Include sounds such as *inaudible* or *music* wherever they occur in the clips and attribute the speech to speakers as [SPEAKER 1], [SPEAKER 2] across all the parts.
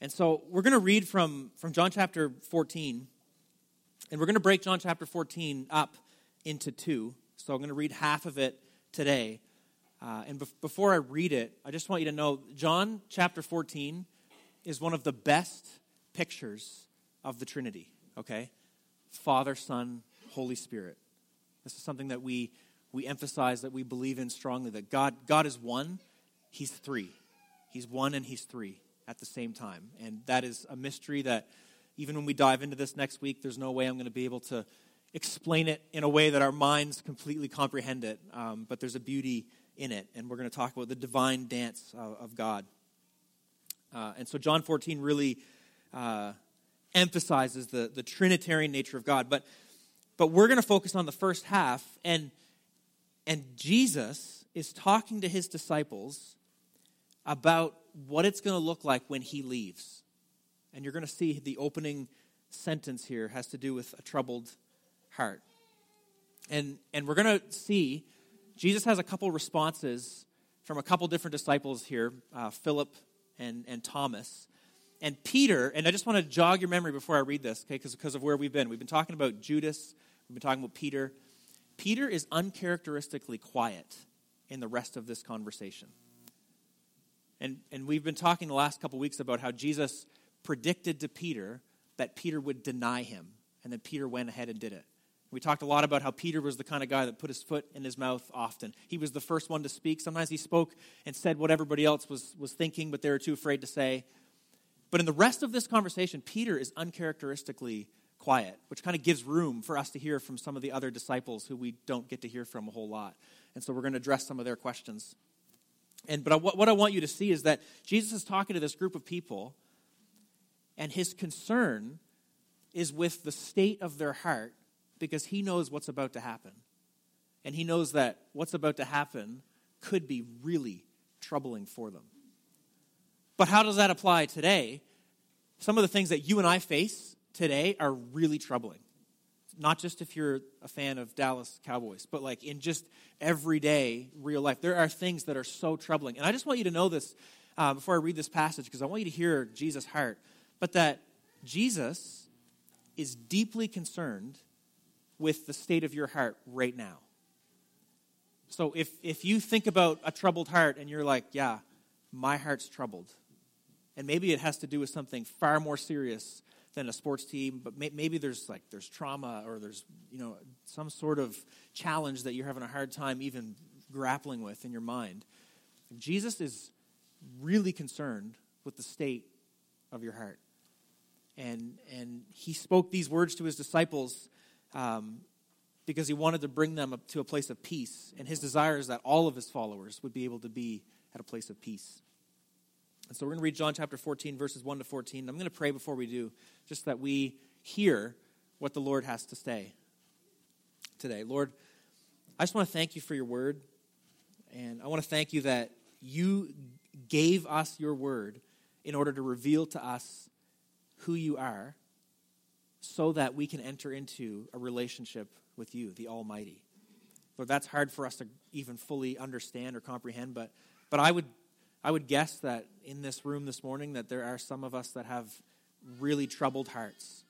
[SPEAKER 1] And so we're going to read from, from John chapter 14, and we're going to break John chapter 14 up into two. So I'm going to read half of it today. Uh, and be- before I read it, I just want you to know John chapter 14 is one of the best pictures of the Trinity, okay? Father, Son, Holy Spirit. This is something that we, we emphasize, that we believe in strongly that God, God is one, He's three. He's one and He's three at the same time. And that is a mystery that even when we dive into this next week, there's no way I'm going to be able to explain it in a way that our minds completely comprehend it. Um, but there's a beauty in it. And we're going to talk about the divine dance of, of God. Uh, and so John 14 really uh, emphasizes the, the Trinitarian nature of God. But, but we're going to focus on the first half. And, and Jesus is talking to his disciples about what it's going to look like when he leaves. And you're going to see the opening sentence here has to do with a troubled heart. And, and we're going to see Jesus has a couple responses from a couple different disciples here uh, Philip and, and Thomas. And Peter, and I just want to jog your memory before I read this, okay, because of where we've been. We've been talking about Judas, we've been talking about Peter. Peter is uncharacteristically quiet in the rest of this conversation. And, and we've been talking the last couple weeks about how Jesus predicted to Peter that Peter would deny him, and then Peter went ahead and did it. We talked a lot about how Peter was the kind of guy that put his foot in his mouth often. He was the first one to speak. Sometimes he spoke and said what everybody else was, was thinking, but they were too afraid to say. But in the rest of this conversation, Peter is uncharacteristically quiet, which kind of gives room for us to hear from some of the other disciples who we don't get to hear from a whole lot. And so we're going to address some of their questions. And but I, what I want you to see is that Jesus is talking to this group of people, and his concern is with the state of their heart because he knows what's about to happen. And he knows that what's about to happen could be really troubling for them. But how does that apply today? Some of the things that you and I face today are really troubling. Not just if you're a fan of Dallas Cowboys, but like in just everyday real life. There are things that are so troubling. And I just want you to know this uh, before I read this passage because I want you to hear Jesus' heart. But that Jesus is deeply concerned with the state of your heart right now. So if, if you think about a troubled heart and you're like, yeah, my heart's troubled, and maybe it has to do with something far more serious than a sports team, but may, maybe there's like there's trauma or there's you know some sort of challenge that you're having a hard time even grappling with in your mind. Jesus is really concerned with the state of your heart, and and he spoke these words to his disciples um, because he wanted to bring them up to a place of peace. And his desire is that all of his followers would be able to be at a place of peace. And so we're going to read John chapter 14, verses 1 to 14. I'm going to pray before we do, just that we hear what the Lord has to say today. Lord, I just want to thank you for your word. And I want to thank you that you gave us your word in order to reveal to us who you are so that we can enter into a relationship with you, the Almighty. Lord, that's hard for us to even fully understand or comprehend, but, but I, would, I would guess that in this room this morning that there are some of us that have really troubled hearts.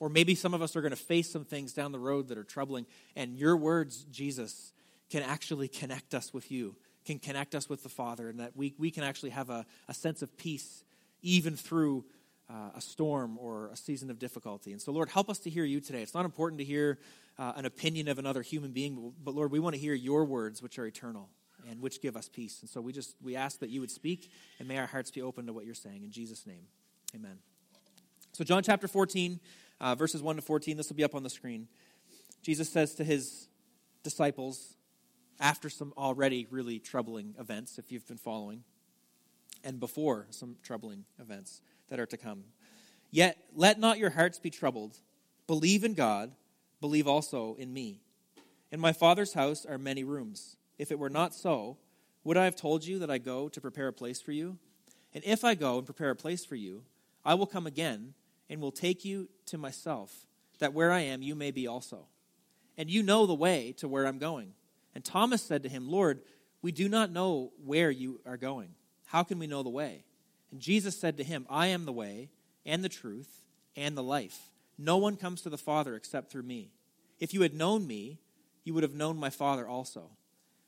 [SPEAKER 1] Or maybe some of us are going to face some things down the road that are troubling, and your words, Jesus, can actually connect us with you, can connect us with the Father, and that we, we can actually have a, a sense of peace even through uh, a storm or a season of difficulty. And so, Lord, help us to hear you today. It's not important to hear uh, an opinion of another human being, but Lord, we want to hear your words, which are eternal and which give us peace. And so we just we ask that you would speak, and may our hearts be open to what you're saying. In Jesus' name, Amen. So, John chapter 14, uh, verses 1 to 14. This will be up on the screen. Jesus says to his disciples after some already really troubling events, if you've been following, and before some troubling events that are to come. Yet let not your hearts be troubled. Believe in God, believe also in me. In my Father's house are many rooms. If it were not so, would I have told you that I go to prepare a place for you? And if I go and prepare a place for you, I will come again and will take you to myself, that where I am, you may be also. And you know the way to where I'm going. And Thomas said to him, Lord, we do not know where you are going. How can we know the way? And Jesus said to him, I am the way and the truth and the life. No one comes to the Father except through me. If you had known me, you would have known my Father also.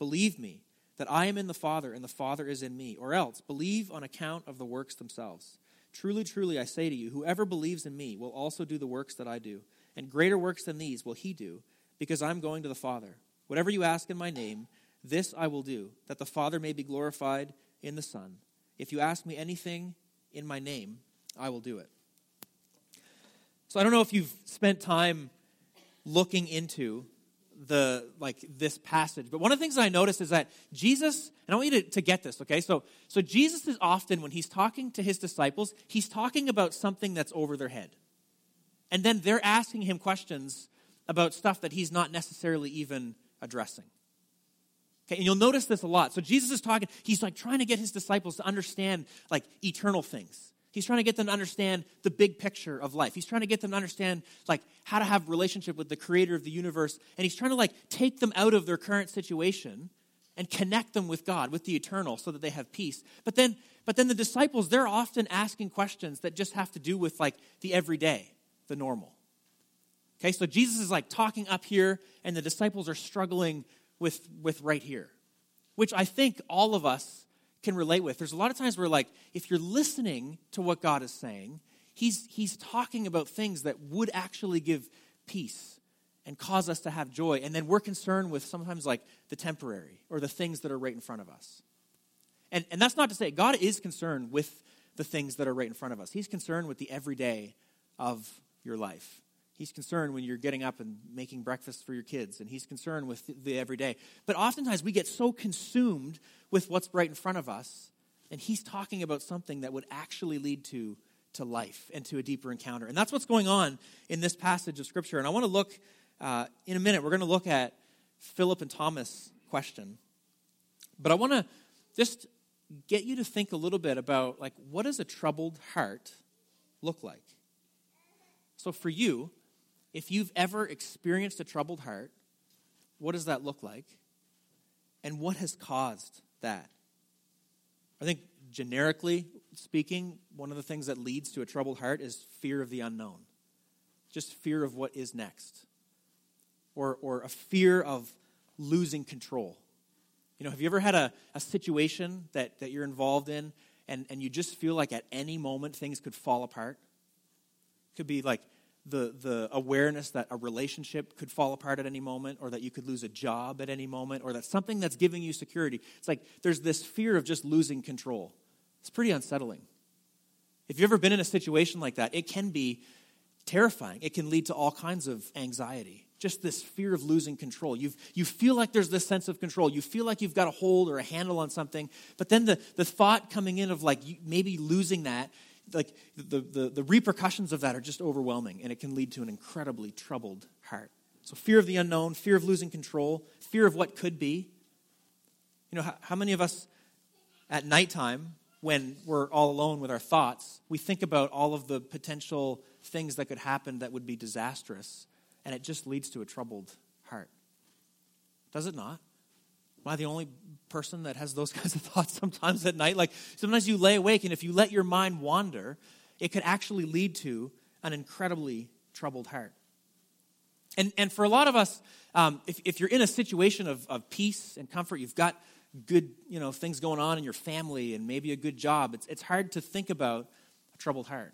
[SPEAKER 1] Believe me that I am in the Father and the Father is in me, or else believe on account of the works themselves. Truly, truly, I say to you, whoever believes in me will also do the works that I do, and greater works than these will he do, because I'm going to the Father. Whatever you ask in my name, this I will do, that the Father may be glorified in the Son. If you ask me anything in my name, I will do it. So I don't know if you've spent time looking into the like this passage, but one of the things I noticed is that Jesus, and I want you to, to get this, okay? So so Jesus is often when he's talking to his disciples, he's talking about something that's over their head. And then they're asking him questions about stuff that he's not necessarily even addressing. Okay, and you'll notice this a lot. So Jesus is talking, he's like trying to get his disciples to understand like eternal things. He's trying to get them to understand the big picture of life. He's trying to get them to understand like how to have relationship with the creator of the universe and he's trying to like take them out of their current situation and connect them with God, with the eternal so that they have peace. But then but then the disciples they're often asking questions that just have to do with like the everyday, the normal. Okay? So Jesus is like talking up here and the disciples are struggling with, with right here, which I think all of us can relate with. There's a lot of times where, like, if you're listening to what God is saying, he's, he's talking about things that would actually give peace and cause us to have joy. And then we're concerned with sometimes, like, the temporary or the things that are right in front of us. And, and that's not to say God is concerned with the things that are right in front of us, He's concerned with the everyday of your life. He's concerned when you're getting up and making breakfast for your kids, and he's concerned with the everyday. But oftentimes we get so consumed with what's right in front of us, and he's talking about something that would actually lead to, to life and to a deeper encounter. And that's what's going on in this passage of Scripture. And I want to look, uh, in a minute, we're going to look at Philip and Thomas' question. But I want to just get you to think a little bit about, like, what does a troubled heart look like? So for you, if you've ever experienced a troubled heart, what does that look like? And what has caused that? I think generically speaking, one of the things that leads to a troubled heart is fear of the unknown. Just fear of what is next. Or, or a fear of losing control. You know, have you ever had a, a situation that, that you're involved in and, and you just feel like at any moment things could fall apart? Could be like the, the awareness that a relationship could fall apart at any moment, or that you could lose a job at any moment, or that something that's giving you security. It's like there's this fear of just losing control. It's pretty unsettling. If you've ever been in a situation like that, it can be terrifying. It can lead to all kinds of anxiety. Just this fear of losing control. you you feel like there's this sense of control. You feel like you've got a hold or a handle on something, but then the, the thought coming in of like maybe losing that like the, the, the repercussions of that are just overwhelming and it can lead to an incredibly troubled heart. So fear of the unknown fear of losing control fear of what could be. You know how, how many of us at nighttime when we're all alone with our thoughts we think about all of the potential things that could happen that would be disastrous and it just leads to a troubled heart? Does it not? Am I the only person that has those *laughs* kinds of thoughts sometimes at night? Like sometimes you lay awake, and if you let your mind wander, it could actually lead to an incredibly troubled heart. And, and for a lot of us, um, if, if you're in a situation of, of peace and comfort, you've got good you know, things going on in your family and maybe a good job, it's, it's hard to think about a troubled heart.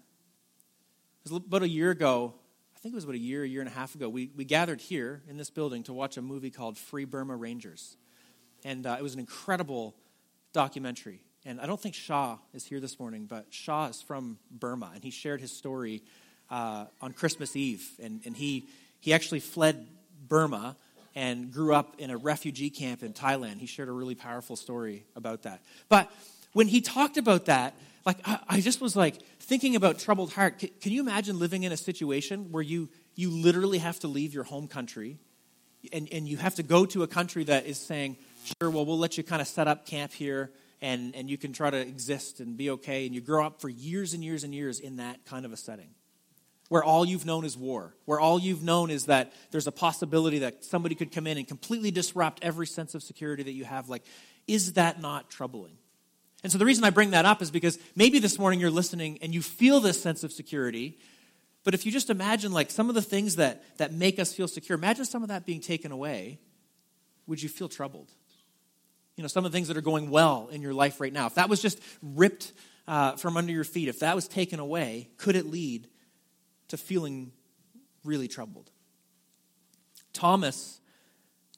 [SPEAKER 1] About a year ago, I think it was about a year, a year and a half ago, we, we gathered here in this building to watch a movie called Free Burma Rangers and uh, it was an incredible documentary. And I don't think Shaw is here this morning, but Shaw is from Burma, and he shared his story uh, on Christmas Eve. And, and he, he actually fled Burma and grew up in a refugee camp in Thailand. He shared a really powerful story about that. But when he talked about that, like I, I just was like thinking about troubled heart. Can, can you imagine living in a situation where you you literally have to leave your home country and, and you have to go to a country that is saying, sure, well, we'll let you kind of set up camp here and, and you can try to exist and be okay. And you grow up for years and years and years in that kind of a setting where all you've known is war, where all you've known is that there's a possibility that somebody could come in and completely disrupt every sense of security that you have. Like, is that not troubling? And so the reason I bring that up is because maybe this morning you're listening and you feel this sense of security. But if you just imagine like some of the things that, that make us feel secure, imagine some of that being taken away, would you feel troubled? You know, some of the things that are going well in your life right now. If that was just ripped uh, from under your feet, if that was taken away, could it lead to feeling really troubled. Thomas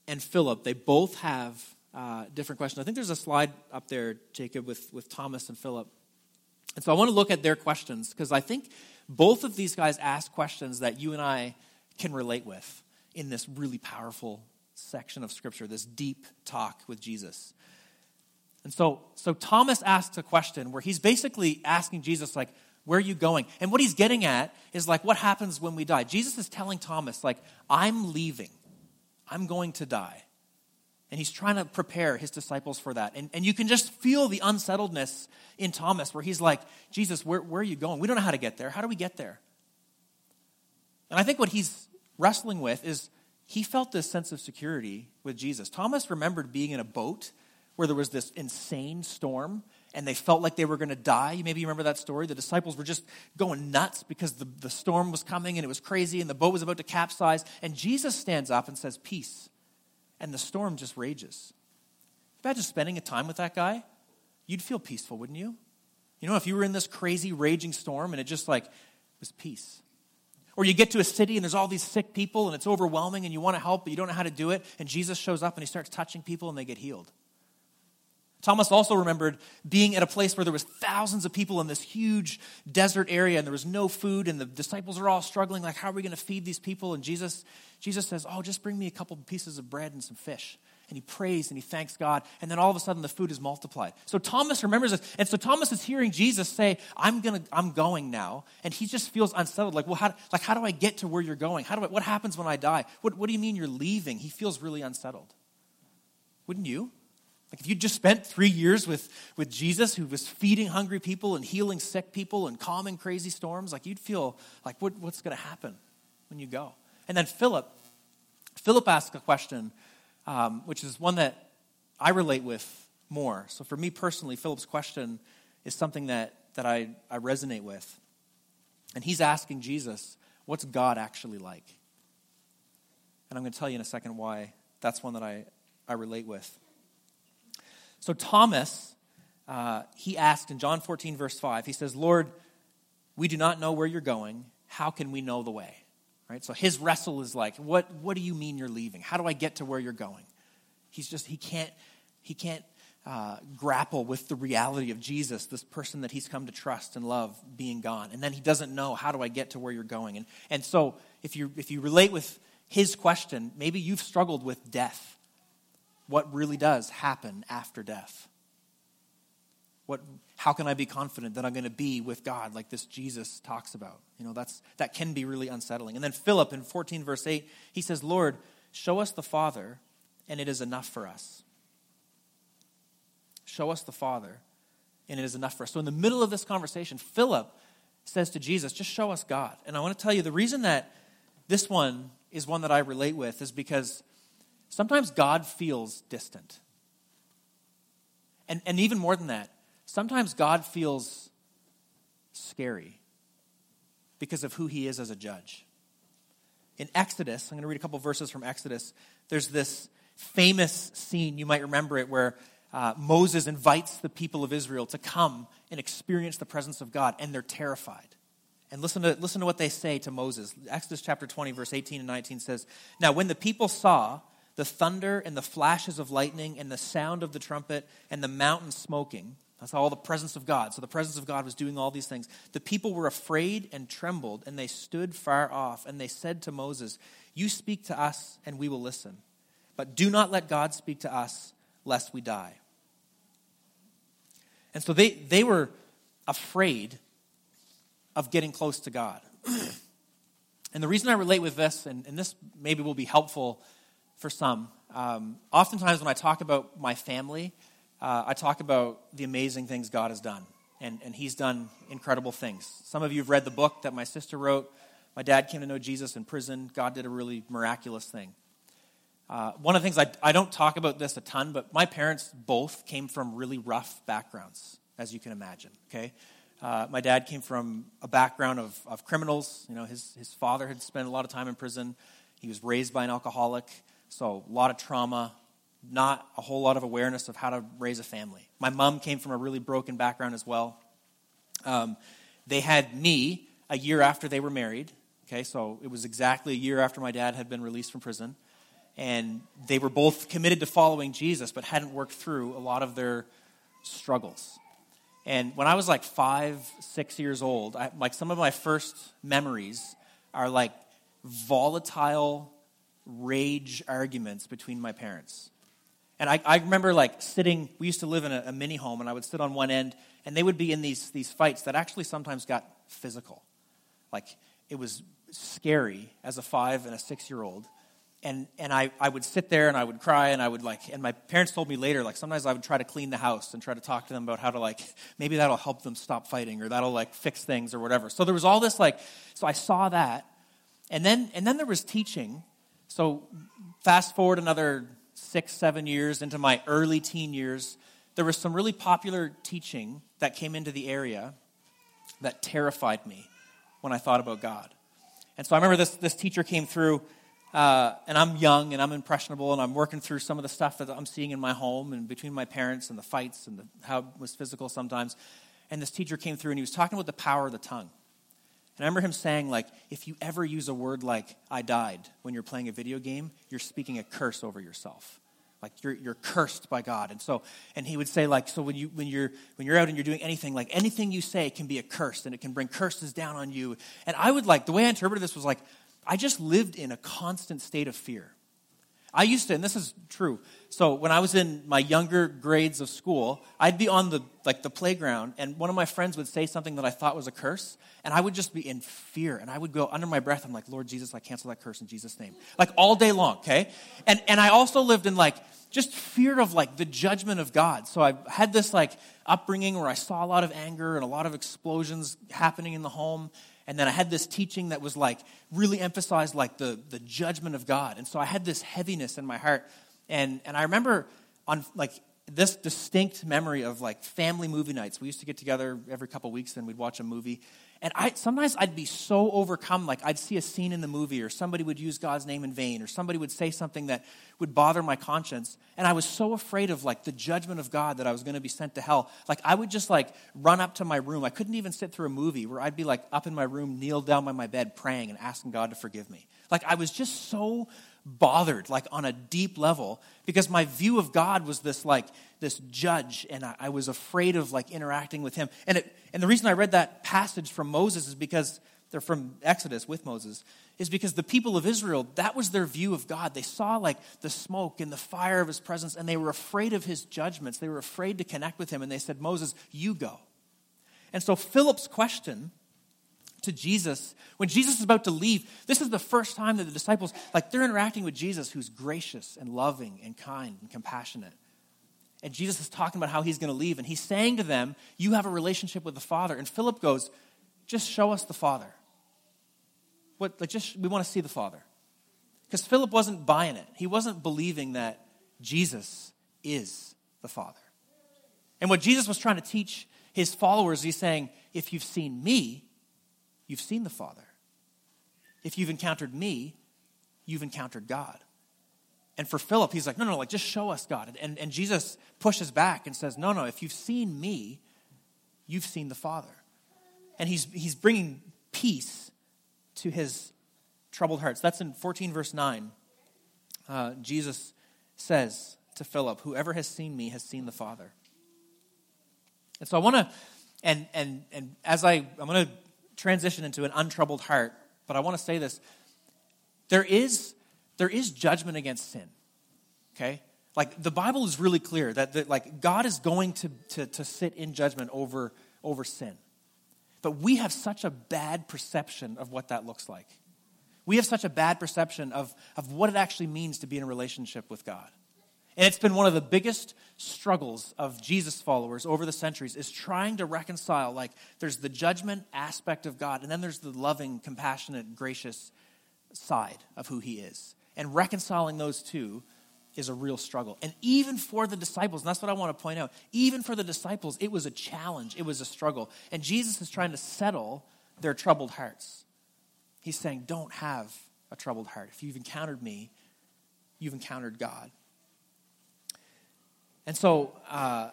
[SPEAKER 1] and Philip, they both have uh, different questions. I think there's a slide up there, Jacob, with, with Thomas and Philip. And so I want to look at their questions because I think both of these guys ask questions that you and I can relate with in this really powerful section of Scripture, this deep talk with Jesus. And so, so Thomas asks a question where he's basically asking Jesus, like, where are you going? And what he's getting at is like, what happens when we die? Jesus is telling Thomas, like, I'm leaving. I'm going to die. And he's trying to prepare his disciples for that. And, and you can just feel the unsettledness in Thomas where he's like, Jesus, where, where are you going? We don't know how to get there. How do we get there? And I think what he's wrestling with is he felt this sense of security with Jesus. Thomas remembered being in a boat where there was this insane storm and they felt like they were going to die. Maybe you remember that story. The disciples were just going nuts because the, the storm was coming and it was crazy and the boat was about to capsize. And Jesus stands up and says, Peace. And the storm just rages. Imagine spending a time with that guy. You'd feel peaceful, wouldn't you? You know, if you were in this crazy, raging storm and it just like was peace. Or you get to a city and there's all these sick people and it's overwhelming and you want to help, but you don't know how to do it. And Jesus shows up and he starts touching people and they get healed. Thomas also remembered being at a place where there was thousands of people in this huge desert area and there was no food and the disciples are all struggling like how are we going to feed these people and Jesus Jesus says, "Oh, just bring me a couple pieces of bread and some fish." And he prays and he thanks God and then all of a sudden the food is multiplied. So Thomas remembers this and so Thomas is hearing Jesus say, "I'm to I'm going now." And he just feels unsettled like, "Well, how like how do I get to where you're going? How do I what happens when I die? What what do you mean you're leaving?" He feels really unsettled. Wouldn't you? Like if you just spent three years with, with Jesus who was feeding hungry people and healing sick people and calming crazy storms, like you'd feel like what, what's going to happen when you go? And then Philip, Philip asked a question, um, which is one that I relate with more. So for me personally, Philip's question is something that, that I, I resonate with. And he's asking Jesus, what's God actually like? And I'm going to tell you in a second why that's one that I, I relate with. So Thomas, uh, he asked in John 14, verse 5, he says, Lord, we do not know where you're going. How can we know the way? Right? So his wrestle is like, what, what do you mean you're leaving? How do I get to where you're going? He's just, he can't, he can't uh, grapple with the reality of Jesus, this person that he's come to trust and love being gone. And then he doesn't know, how do I get to where you're going? And, and so if you, if you relate with his question, maybe you've struggled with death what really does happen after death. What, how can I be confident that I'm going to be with God like this Jesus talks about? You know, that's, that can be really unsettling. And then Philip in 14, verse 8, he says, Lord, show us the Father, and it is enough for us. Show us the Father, and it is enough for us. So, in the middle of this conversation, Philip says to Jesus, Just show us God. And I want to tell you the reason that this one is one that I relate with is because Sometimes God feels distant. And, and even more than that, sometimes God feels scary because of who he is as a judge. In Exodus, I'm going to read a couple verses from Exodus. There's this famous scene, you might remember it, where uh, Moses invites the people of Israel to come and experience the presence of God, and they're terrified. And listen to, listen to what they say to Moses. Exodus chapter 20, verse 18 and 19 says Now, when the people saw the thunder and the flashes of lightning and the sound of the trumpet and the mountain smoking. That's all the presence of God. So the presence of God was doing all these things. The people were afraid and trembled, and they stood far off, and they said to Moses, You speak to us, and we will listen. But do not let God speak to us, lest we die. And so they, they were afraid of getting close to God. *clears throat* and the reason I relate with this, and, and this maybe will be helpful for some, um, oftentimes when I talk about my family, uh, I talk about the amazing things God has done. And, and He's done incredible things. Some of you have read the book that my sister wrote. My dad came to know Jesus in prison. God did a really miraculous thing. Uh, one of the things I, I don't talk about this a ton, but my parents both came from really rough backgrounds, as you can imagine. Okay, uh, my dad came from a background of, of criminals. You know, his his father had spent a lot of time in prison. He was raised by an alcoholic, so a lot of trauma, not a whole lot of awareness of how to raise a family. My mom came from a really broken background as well. Um, they had me a year after they were married. Okay, so it was exactly a year after my dad had been released from prison and they were both committed to following Jesus, but hadn't worked through a lot of their struggles. And when I was like five, six years old, I, like some of my first memories are like volatile rage arguments between my parents. And I, I remember like sitting, we used to live in a, a mini home, and I would sit on one end, and they would be in these, these fights that actually sometimes got physical. Like it was scary as a five and a six year old and and I, I would sit there and I would cry and I would like and my parents told me later like sometimes I would try to clean the house and try to talk to them about how to like maybe that'll help them stop fighting or that'll like fix things or whatever. So there was all this like so I saw that. And then and then there was teaching. So fast forward another 6 7 years into my early teen years, there was some really popular teaching that came into the area that terrified me when I thought about God. And so I remember this this teacher came through uh, and I'm young and I'm impressionable and I'm working through some of the stuff that I'm seeing in my home and between my parents and the fights and the, how it was physical sometimes. And this teacher came through and he was talking about the power of the tongue. And I remember him saying, like, if you ever use a word like I died when you're playing a video game, you're speaking a curse over yourself. Like you're, you're cursed by God. And so, and he would say, like, so when you when you're when you're out and you're doing anything, like anything you say can be a curse and it can bring curses down on you. And I would like the way I interpreted this was like, I just lived in a constant state of fear. I used to, and this is true. So when I was in my younger grades of school, I'd be on the like the playground, and one of my friends would say something that I thought was a curse, and I would just be in fear, and I would go under my breath. I'm like, Lord Jesus, I cancel that curse in Jesus' name, like all day long. Okay, and and I also lived in like just fear of like the judgment of God. So I had this like upbringing where I saw a lot of anger and a lot of explosions happening in the home, and then I had this teaching that was like really emphasized like the, the judgment of God. And so I had this heaviness in my heart. And, and I remember on like this distinct memory of like family movie nights. We used to get together every couple weeks and we'd watch a movie. And I sometimes I'd be so overcome, like I'd see a scene in the movie, or somebody would use God's name in vain, or somebody would say something that would bother my conscience. And I was so afraid of like the judgment of God that I was going to be sent to hell. Like I would just like run up to my room. I couldn't even sit through a movie where I'd be like up in my room, kneel down by my bed, praying and asking God to forgive me. Like I was just so bothered, like on a deep level, because my view of God was this like this judge, and I, I was afraid of like interacting with him. And it, and the reason I read that passage from Moses is because they're from Exodus with Moses, is because the people of Israel, that was their view of God. They saw like the smoke and the fire of his presence, and they were afraid of his judgments. They were afraid to connect with him, and they said, Moses, you go. And so Philip's question to Jesus when Jesus is about to leave. This is the first time that the disciples, like, they're interacting with Jesus who's gracious and loving and kind and compassionate. And Jesus is talking about how he's going to leave. And he's saying to them, You have a relationship with the Father. And Philip goes, Just show us the Father. What, like, just, we want to see the Father. Because Philip wasn't buying it, he wasn't believing that Jesus is the Father. And what Jesus was trying to teach his followers, he's saying, If you've seen me, you've seen the Father. If you've encountered me, you've encountered God. And for Philip, he's like, no, no, like just show us God. And, and Jesus pushes back and says, no, no, if you've seen me, you've seen the Father. And he's, he's bringing peace to his troubled hearts. That's in 14, verse 9. Uh, Jesus says to Philip, whoever has seen me has seen the Father. And so I want to, and, and, and as I, I'm going to transition into an untroubled heart, but I want to say this. There is, there is judgment against sin, okay? Like the Bible is really clear that, that like God is going to, to, to sit in judgment over, over sin. But we have such a bad perception of what that looks like. We have such a bad perception of, of what it actually means to be in a relationship with God. And it's been one of the biggest struggles of Jesus followers over the centuries is trying to reconcile like there's the judgment aspect of God and then there's the loving, compassionate, gracious side of who he is. And reconciling those two is a real struggle. And even for the disciples, and that's what I want to point out, even for the disciples, it was a challenge, it was a struggle. And Jesus is trying to settle their troubled hearts. He's saying, Don't have a troubled heart. If you've encountered me, you've encountered God. And so, uh,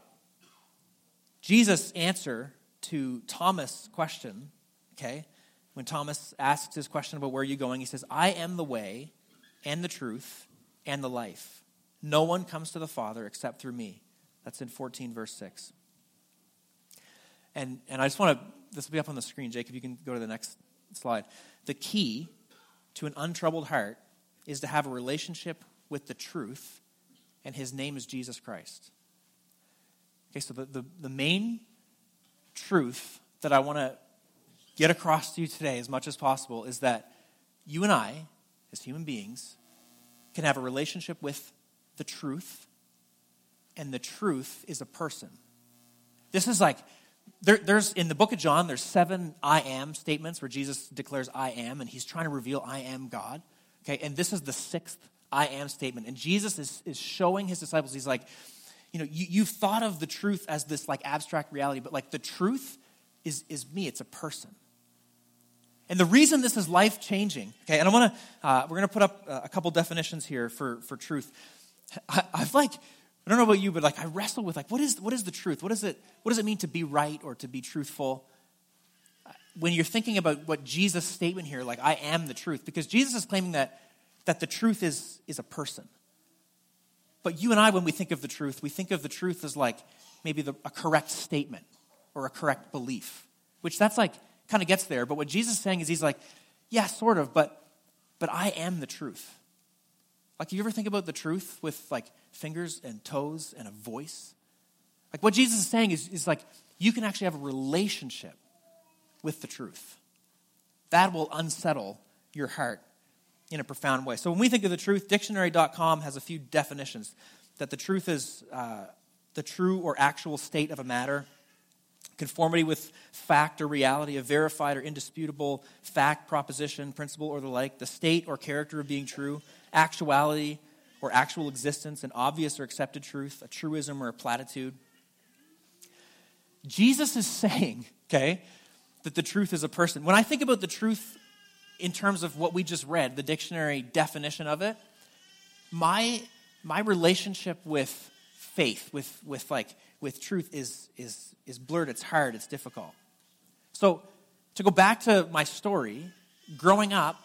[SPEAKER 1] Jesus' answer to Thomas' question, okay, when Thomas asks his question about where are you going, he says, I am the way and the truth and the life. No one comes to the Father except through me. That's in 14, verse 6. And, and I just want to, this will be up on the screen. Jacob, you can go to the next slide. The key to an untroubled heart is to have a relationship with the truth, and his name is Jesus Christ. Okay, so the, the, the main truth that I want to get across to you today as much as possible is that you and I, as human beings, can have a relationship with the truth, and the truth is a person. This is like, there, there's in the book of John, there's seven I am statements where Jesus declares I am, and he's trying to reveal I am God. Okay, and this is the sixth I am statement. And Jesus is, is showing his disciples, he's like, you know, you, you've thought of the truth as this like abstract reality, but like the truth is, is me, it's a person. And the reason this is life changing, okay, and I want to, uh, we're going to put up a couple definitions here for, for truth. I, I've like, I don't know about you, but like I wrestle with like, what is, what is the truth? What, is it, what does it mean to be right or to be truthful? When you're thinking about what Jesus' statement here, like, I am the truth, because Jesus is claiming that, that the truth is, is a person. But you and I, when we think of the truth, we think of the truth as like maybe the, a correct statement or a correct belief, which that's like kind of gets there. But what Jesus is saying is he's like, yeah, sort of, but, but I am the truth. Like, you ever think about the truth with like fingers and toes and a voice? Like, what Jesus is saying is, is like, you can actually have a relationship with the truth. That will unsettle your heart in a profound way. So, when we think of the truth, dictionary.com has a few definitions that the truth is uh, the true or actual state of a matter, conformity with fact or reality, a verified or indisputable fact, proposition, principle, or the like, the state or character of being true actuality or actual existence, an obvious or accepted truth, a truism or a platitude. Jesus is *laughs* saying, okay, that the truth is a person. When I think about the truth in terms of what we just read, the dictionary definition of it, my my relationship with faith, with with like with truth is is is blurred, it's hard, it's difficult. So to go back to my story, growing up,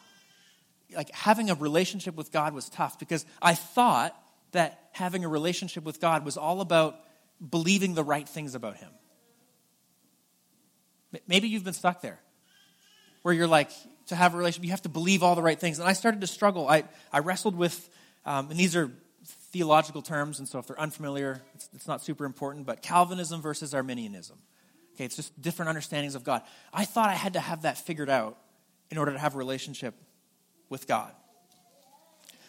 [SPEAKER 1] like having a relationship with God was tough because I thought that having a relationship with God was all about believing the right things about Him. Maybe you've been stuck there where you're like, to have a relationship, you have to believe all the right things. And I started to struggle. I, I wrestled with, um, and these are theological terms, and so if they're unfamiliar, it's, it's not super important, but Calvinism versus Arminianism. Okay, it's just different understandings of God. I thought I had to have that figured out in order to have a relationship with God.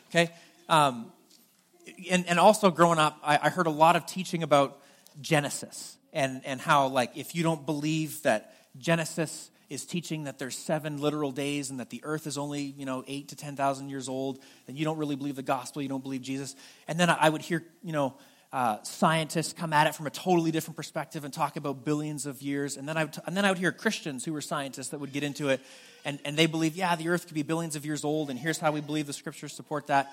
[SPEAKER 1] Okay? Um, and, and also growing up, I, I heard a lot of teaching about Genesis and, and how, like, if you don't believe that Genesis is teaching that there's seven literal days and that the earth is only, you know, eight to 10,000 years old, then you don't really believe the gospel, you don't believe Jesus. And then I would hear, you know, uh, scientists come at it from a totally different perspective and talk about billions of years. And then I would, t- and then I would hear Christians who were scientists that would get into it and, and they believe, yeah, the earth could be billions of years old, and here's how we believe the scriptures support that.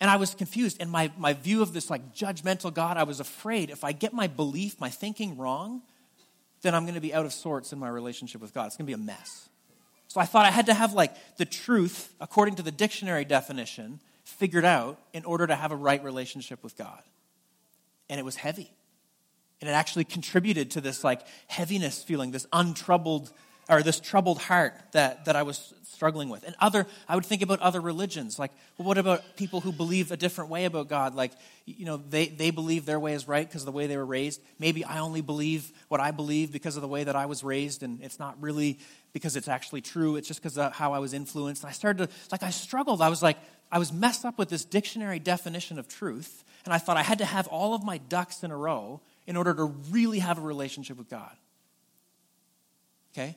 [SPEAKER 1] And I was confused. And my, my view of this like judgmental God, I was afraid if I get my belief, my thinking wrong, then I'm going to be out of sorts in my relationship with God. It's going to be a mess. So I thought I had to have like the truth, according to the dictionary definition, figured out in order to have a right relationship with God. And it was heavy. And it actually contributed to this like heaviness feeling, this untroubled or this troubled heart that, that I was struggling with. And other, I would think about other religions. Like, well, what about people who believe a different way about God? Like, you know, they, they believe their way is right because of the way they were raised. Maybe I only believe what I believe because of the way that I was raised, and it's not really because it's actually true. It's just because of how I was influenced. And I started to, like, I struggled. I was like, I was messed up with this dictionary definition of truth, and I thought I had to have all of my ducks in a row in order to really have a relationship with God. Okay?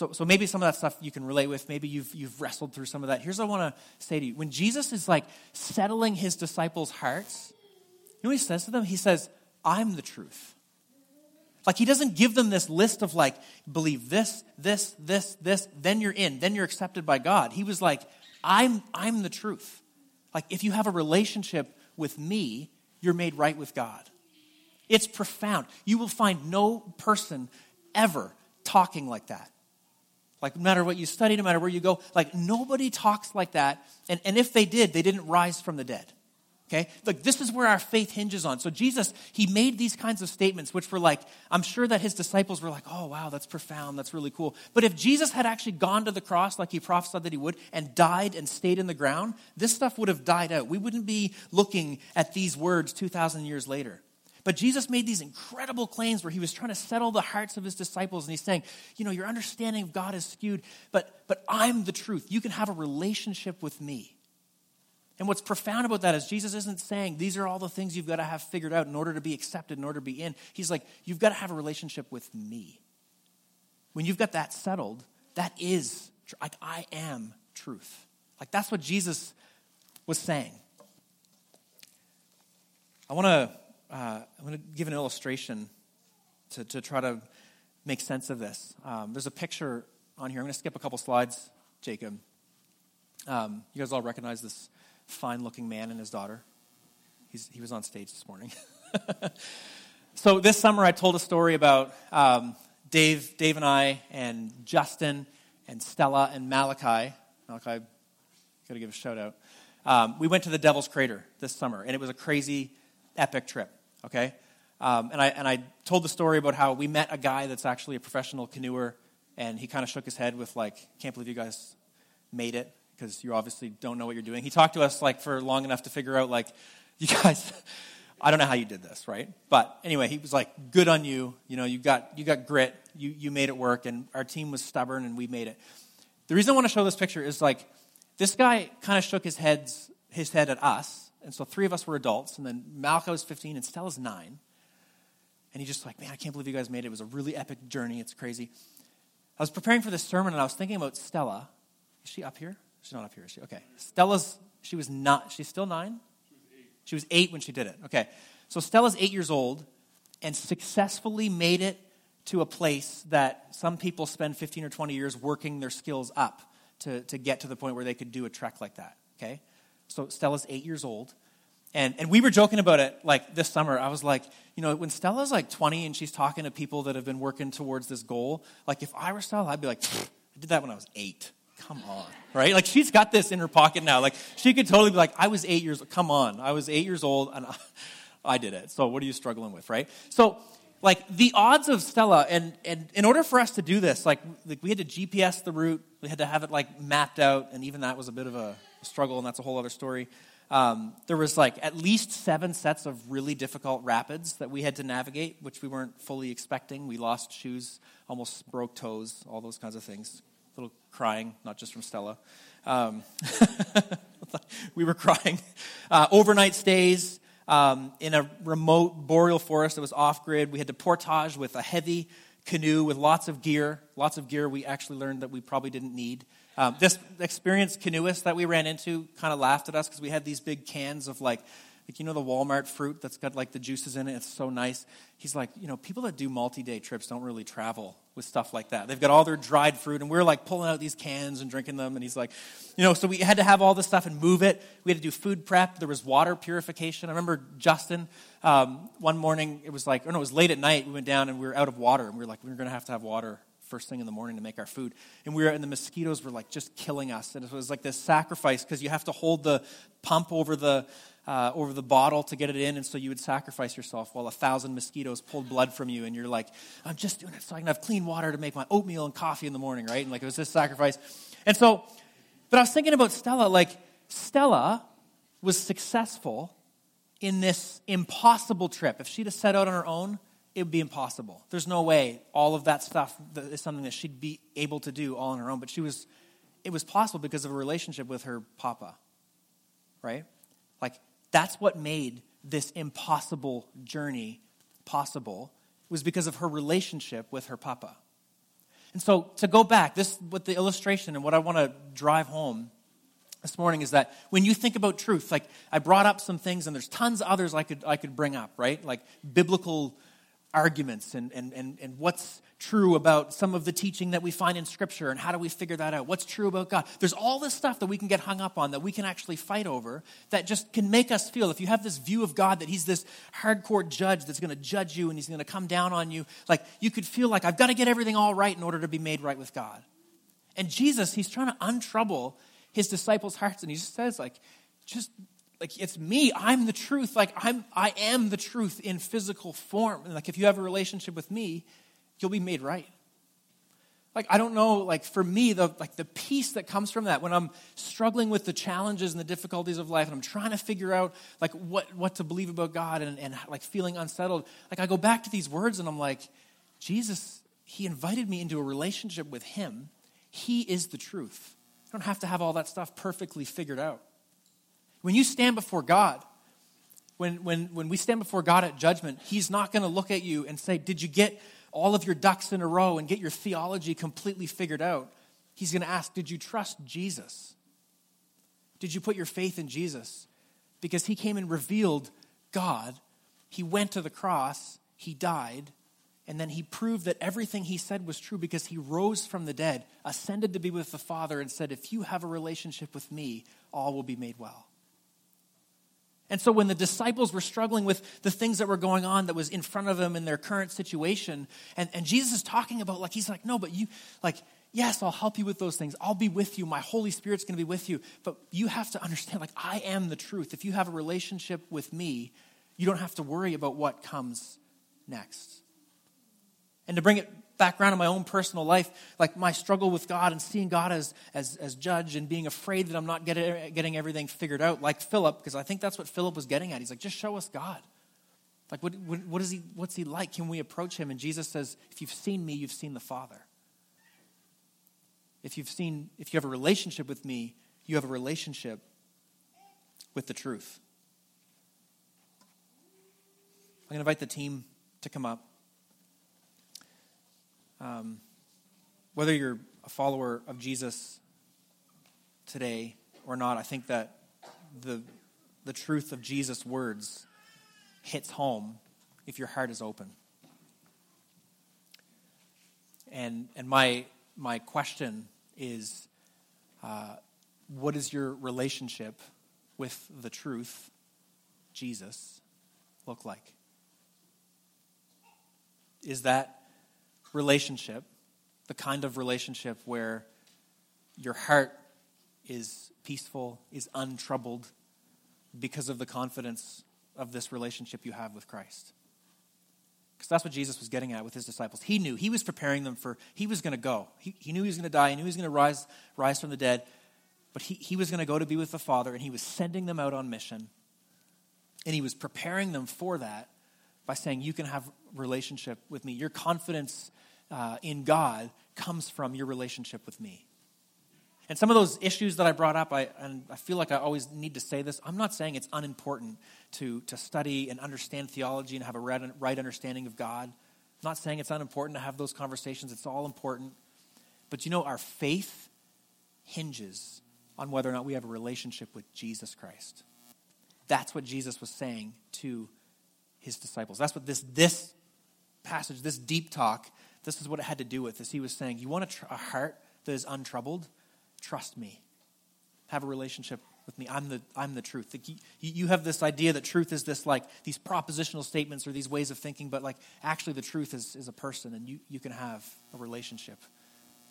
[SPEAKER 1] So, so maybe some of that stuff you can relate with. Maybe you've, you've wrestled through some of that. Here's what I want to say to you. When Jesus is like settling his disciples' hearts, you know what he says to them? He says, I'm the truth. Like he doesn't give them this list of like, believe this, this, this, this, then you're in, then you're accepted by God. He was like, I'm, I'm the truth. Like if you have a relationship with me, you're made right with God. It's profound. You will find no person ever talking like that. Like, no matter what you study, no matter where you go, like, nobody talks like that. And, and if they did, they didn't rise from the dead. Okay? Like, this is where our faith hinges on. So, Jesus, he made these kinds of statements, which were like, I'm sure that his disciples were like, oh, wow, that's profound. That's really cool. But if Jesus had actually gone to the cross like he prophesied that he would and died and stayed in the ground, this stuff would have died out. We wouldn't be looking at these words 2,000 years later. But Jesus made these incredible claims where he was trying to settle the hearts of his disciples. And he's saying, you know, your understanding of God is skewed, but, but I'm the truth. You can have a relationship with me. And what's profound about that is Jesus isn't saying these are all the things you've got to have figured out in order to be accepted, in order to be in. He's like, you've got to have a relationship with me. When you've got that settled, that is, like, I am truth. Like, that's what Jesus was saying. I want to uh, I'm going to give an illustration to, to try to make sense of this. Um, there's a picture on here. I'm going to skip a couple slides, Jacob. Um, you guys all recognize this fine looking man and his daughter? He's, he was on stage this morning. *laughs* so this summer, I told a story about um, Dave, Dave and I, and Justin, and Stella, and Malachi. Malachi, got to give a shout out. Um, we went to the Devil's Crater this summer, and it was a crazy, epic trip okay? Um, and, I, and I told the story about how we met a guy that's actually a professional canoeer, and he kind of shook his head with, like, can't believe you guys made it because you obviously don't know what you're doing. He talked to us, like, for long enough to figure out, like, *laughs* you guys, I don't know how you did this, right? But anyway, he was like, good on you. You know, you got, you got grit. You, you made it work, and our team was stubborn, and we made it. The reason I want to show this picture is, like, this guy kind of shook his, heads, his head at us and so three of us were adults, and then Malachi was 15, and Stella's nine. And he just like, man, I can't believe you guys made it. It was a really epic journey. It's crazy. I was preparing for this sermon, and I was thinking about Stella. Is she up here? She's not up here, is she? Okay. Stella's, she was not, she's still nine? She was eight. She was eight when she did it. Okay. So Stella's eight years old and successfully made it to a place that some people spend 15 or 20 years working their skills up to, to get to the point where they could do a trek like that. Okay? So Stella's eight years old. And, and we were joking about it like this summer. I was like, you know, when Stella's like 20 and she's talking to people that have been working towards this goal, like if I were Stella, I'd be like, I did that when I was eight. Come on, right? Like she's got this in her pocket now. Like she could totally be like, I was eight years, come on, I was eight years old and I, *laughs* I did it. So what are you struggling with, right? So like the odds of Stella, and, and in order for us to do this, like, like we had to GPS the route, we had to have it like mapped out, and even that was a bit of a struggle, and that's a whole other story. Um, there was like at least seven sets of really difficult rapids that we had to navigate, which we weren't fully expecting. We lost shoes, almost broke toes, all those kinds of things. A little crying, not just from Stella. Um, *laughs* we were crying. Uh, overnight stays um, in a remote boreal forest that was off grid. We had to portage with a heavy canoe with lots of gear. Lots of gear we actually learned that we probably didn't need. Um, this experienced canoeist that we ran into kind of laughed at us because we had these big cans of like, like you know the Walmart fruit that's got like the juices in it. It's so nice. He's like, you know, people that do multi-day trips don't really travel with stuff like that. They've got all their dried fruit, and we're like pulling out these cans and drinking them. And he's like, you know, so we had to have all this stuff and move it. We had to do food prep. There was water purification. I remember Justin um, one morning. It was like, or no, it was late at night. We went down and we were out of water, and we were like, we we're going to have to have water first thing in the morning to make our food. And we were, and the mosquitoes were like just killing us. And it was like this sacrifice because you have to hold the pump over the, uh, over the bottle to get it in, and so you would sacrifice yourself while a thousand mosquitoes pulled blood from you, and you're like, I'm just doing it so I can have clean water to make my oatmeal and coffee in the morning, right? And like it was this sacrifice. And so, but I was thinking about Stella, like, Stella was successful in this impossible trip. If she'd have set out on her own, it would be impossible. There's no way all of that stuff is something that she'd be able to do all on her own. But she was, it was possible because of a relationship with her papa, right? Like, that's what made this impossible journey possible, was because of her relationship with her papa. And so, to go back, this with the illustration and what I want to drive home this morning is that when you think about truth, like I brought up some things, and there's tons of others I could I could bring up, right? Like biblical arguments and, and, and, and what's true about some of the teaching that we find in Scripture and how do we figure that out? What's true about God? There's all this stuff that we can get hung up on that we can actually fight over that just can make us feel, if you have this view of God that He's this hardcore judge that's going to judge you and He's going to come down on you, like you could feel like I've got to get everything all right in order to be made right with God. And Jesus, He's trying to untrouble His disciples' hearts and He just says, like, just like it's me. I'm the truth. Like i'm i am the truth in physical form. And like if you have a relationship with me you'll be made right. Like i don't know like for me the like the peace that comes from that when i'm struggling with the challenges and the difficulties of life and i'm trying to figure out like what what to believe about god and, and like feeling unsettled like i go back to these words and i'm like jesus he invited me into a relationship with him. He is the truth. I don't have to have all that stuff perfectly figured out when you stand before God, when, when, when we stand before God at judgment, He's not going to look at you and say, Did you get all of your ducks in a row and get your theology completely figured out? He's going to ask, Did you trust Jesus? Did you put your faith in Jesus? Because He came and revealed God. He went to the cross, He died, and then He proved that everything He said was true because He rose from the dead, ascended to be with the Father, and said, If you have a relationship with me, all will be made well. And so when the disciples were struggling with the things that were going on that was in front of them in their current situation, and, and Jesus is talking about, like, he's like, no, but you, like, yes, I'll help you with those things. I'll be with you. My Holy Spirit's going to be with you. But you have to understand, like, I am the truth. If you have a relationship with me, you don't have to worry about what comes next. And to bring it background in my own personal life, like my struggle with God and seeing God as, as, as judge and being afraid that I'm not getting, getting everything figured out, like Philip, because I think that's what Philip was getting at. He's like, just show us God. Like, what, what, what is he, what's he like? Can we approach him? And Jesus says, if you've seen me, you've seen the Father. If you've seen, if you have a relationship with me, you have a relationship with the truth. I'm going to invite the team to come up. Um, whether you're a follower of Jesus today or not, I think that the, the truth of Jesus' words hits home if your heart is open. And, and my, my question is uh, what is your relationship with the truth, Jesus, look like? Is that relationship, the kind of relationship where your heart is peaceful, is untroubled because of the confidence of this relationship you have with Christ. Because that's what Jesus was getting at with his disciples. He knew, he was preparing them for, he was going to go. He, he knew he was going to die, he knew he was going to rise, rise from the dead, but he, he was going to go to be with the Father, and he was sending them out on mission. And he was preparing them for that by saying, You can have relationship with me. Your confidence uh, in God comes from your relationship with me. And some of those issues that I brought up, I, and I feel like I always need to say this, I'm not saying it's unimportant to, to study and understand theology and have a right, right understanding of God. I'm not saying it's unimportant to have those conversations, it's all important. But you know, our faith hinges on whether or not we have a relationship with Jesus Christ. That's what Jesus was saying to his disciples. That's what this, this passage, this deep talk this is what it had to do with this. He was saying, You want a, tr- a heart that is untroubled? Trust me. Have a relationship with me. I'm the, I'm the truth. Like you, you have this idea that truth is this, like, these propositional statements or these ways of thinking, but, like, actually, the truth is, is a person, and you, you can have a relationship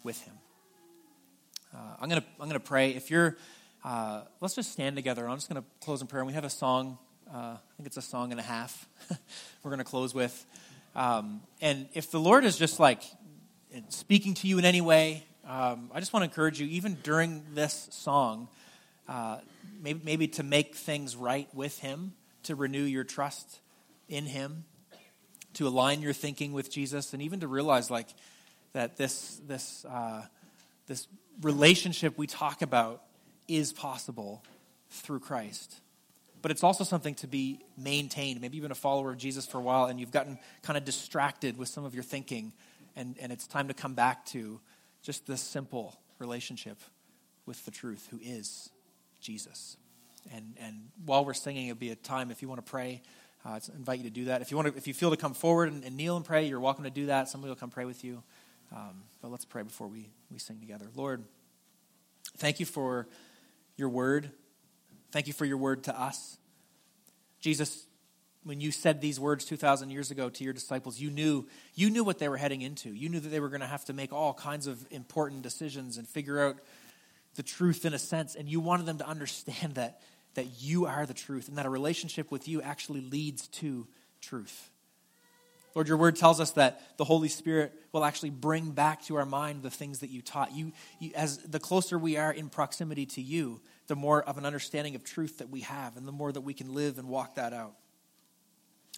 [SPEAKER 1] with him. Uh, I'm going to I'm gonna pray. If you're uh, let's just stand together. I'm just going to close in prayer. And we have a song, uh, I think it's a song and a half, *laughs* we're going to close with. Um, and if the Lord is just like speaking to you in any way, um, I just want to encourage you, even during this song, uh, maybe, maybe to make things right with Him, to renew your trust in Him, to align your thinking with Jesus, and even to realize like that this this uh, this relationship we talk about is possible through Christ. But it's also something to be maintained. Maybe you've been a follower of Jesus for a while and you've gotten kind of distracted with some of your thinking, and, and it's time to come back to just this simple relationship with the truth, who is Jesus. And, and while we're singing, it'd be a time if you want to pray. Uh, I invite you to do that. If you want to, if you feel to come forward and, and, kneel and pray, you're welcome to do that. Somebody will come pray with you. Um, but let's pray before we, we sing together. Lord, thank you for your word. Thank you for your word to us. Jesus, when you said these words 2,000 years ago to your disciples, you knew, you knew what they were heading into. You knew that they were going to have to make all kinds of important decisions and figure out the truth in a sense. And you wanted them to understand that, that you are the truth and that a relationship with you actually leads to truth. Lord, your word tells us that the Holy Spirit will actually bring back to our mind the things that you taught. You, you, as the closer we are in proximity to you, the more of an understanding of truth that we have, and the more that we can live and walk that out.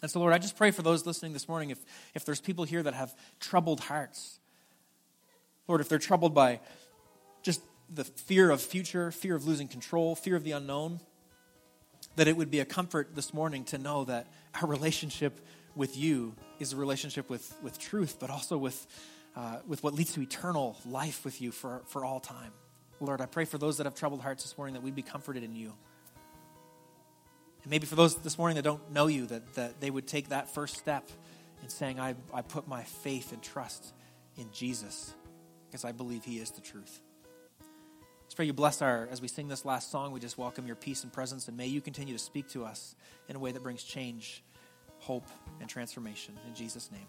[SPEAKER 1] And so, Lord, I just pray for those listening this morning, if, if there's people here that have troubled hearts, Lord, if they're troubled by just the fear of future, fear of losing control, fear of the unknown, that it would be a comfort this morning to know that our relationship with you is a relationship with, with truth, but also with, uh, with what leads to eternal life with you for, for all time. Lord, I pray for those that have troubled hearts this morning that we'd be comforted in you. And maybe for those this morning that don't know you, that, that they would take that first step in saying, I, I put my faith and trust in Jesus because I believe he is the truth. Let's pray you bless our, as we sing this last song, we just welcome your peace and presence, and may you continue to speak to us in a way that brings change hope, and transformation. In Jesus' name.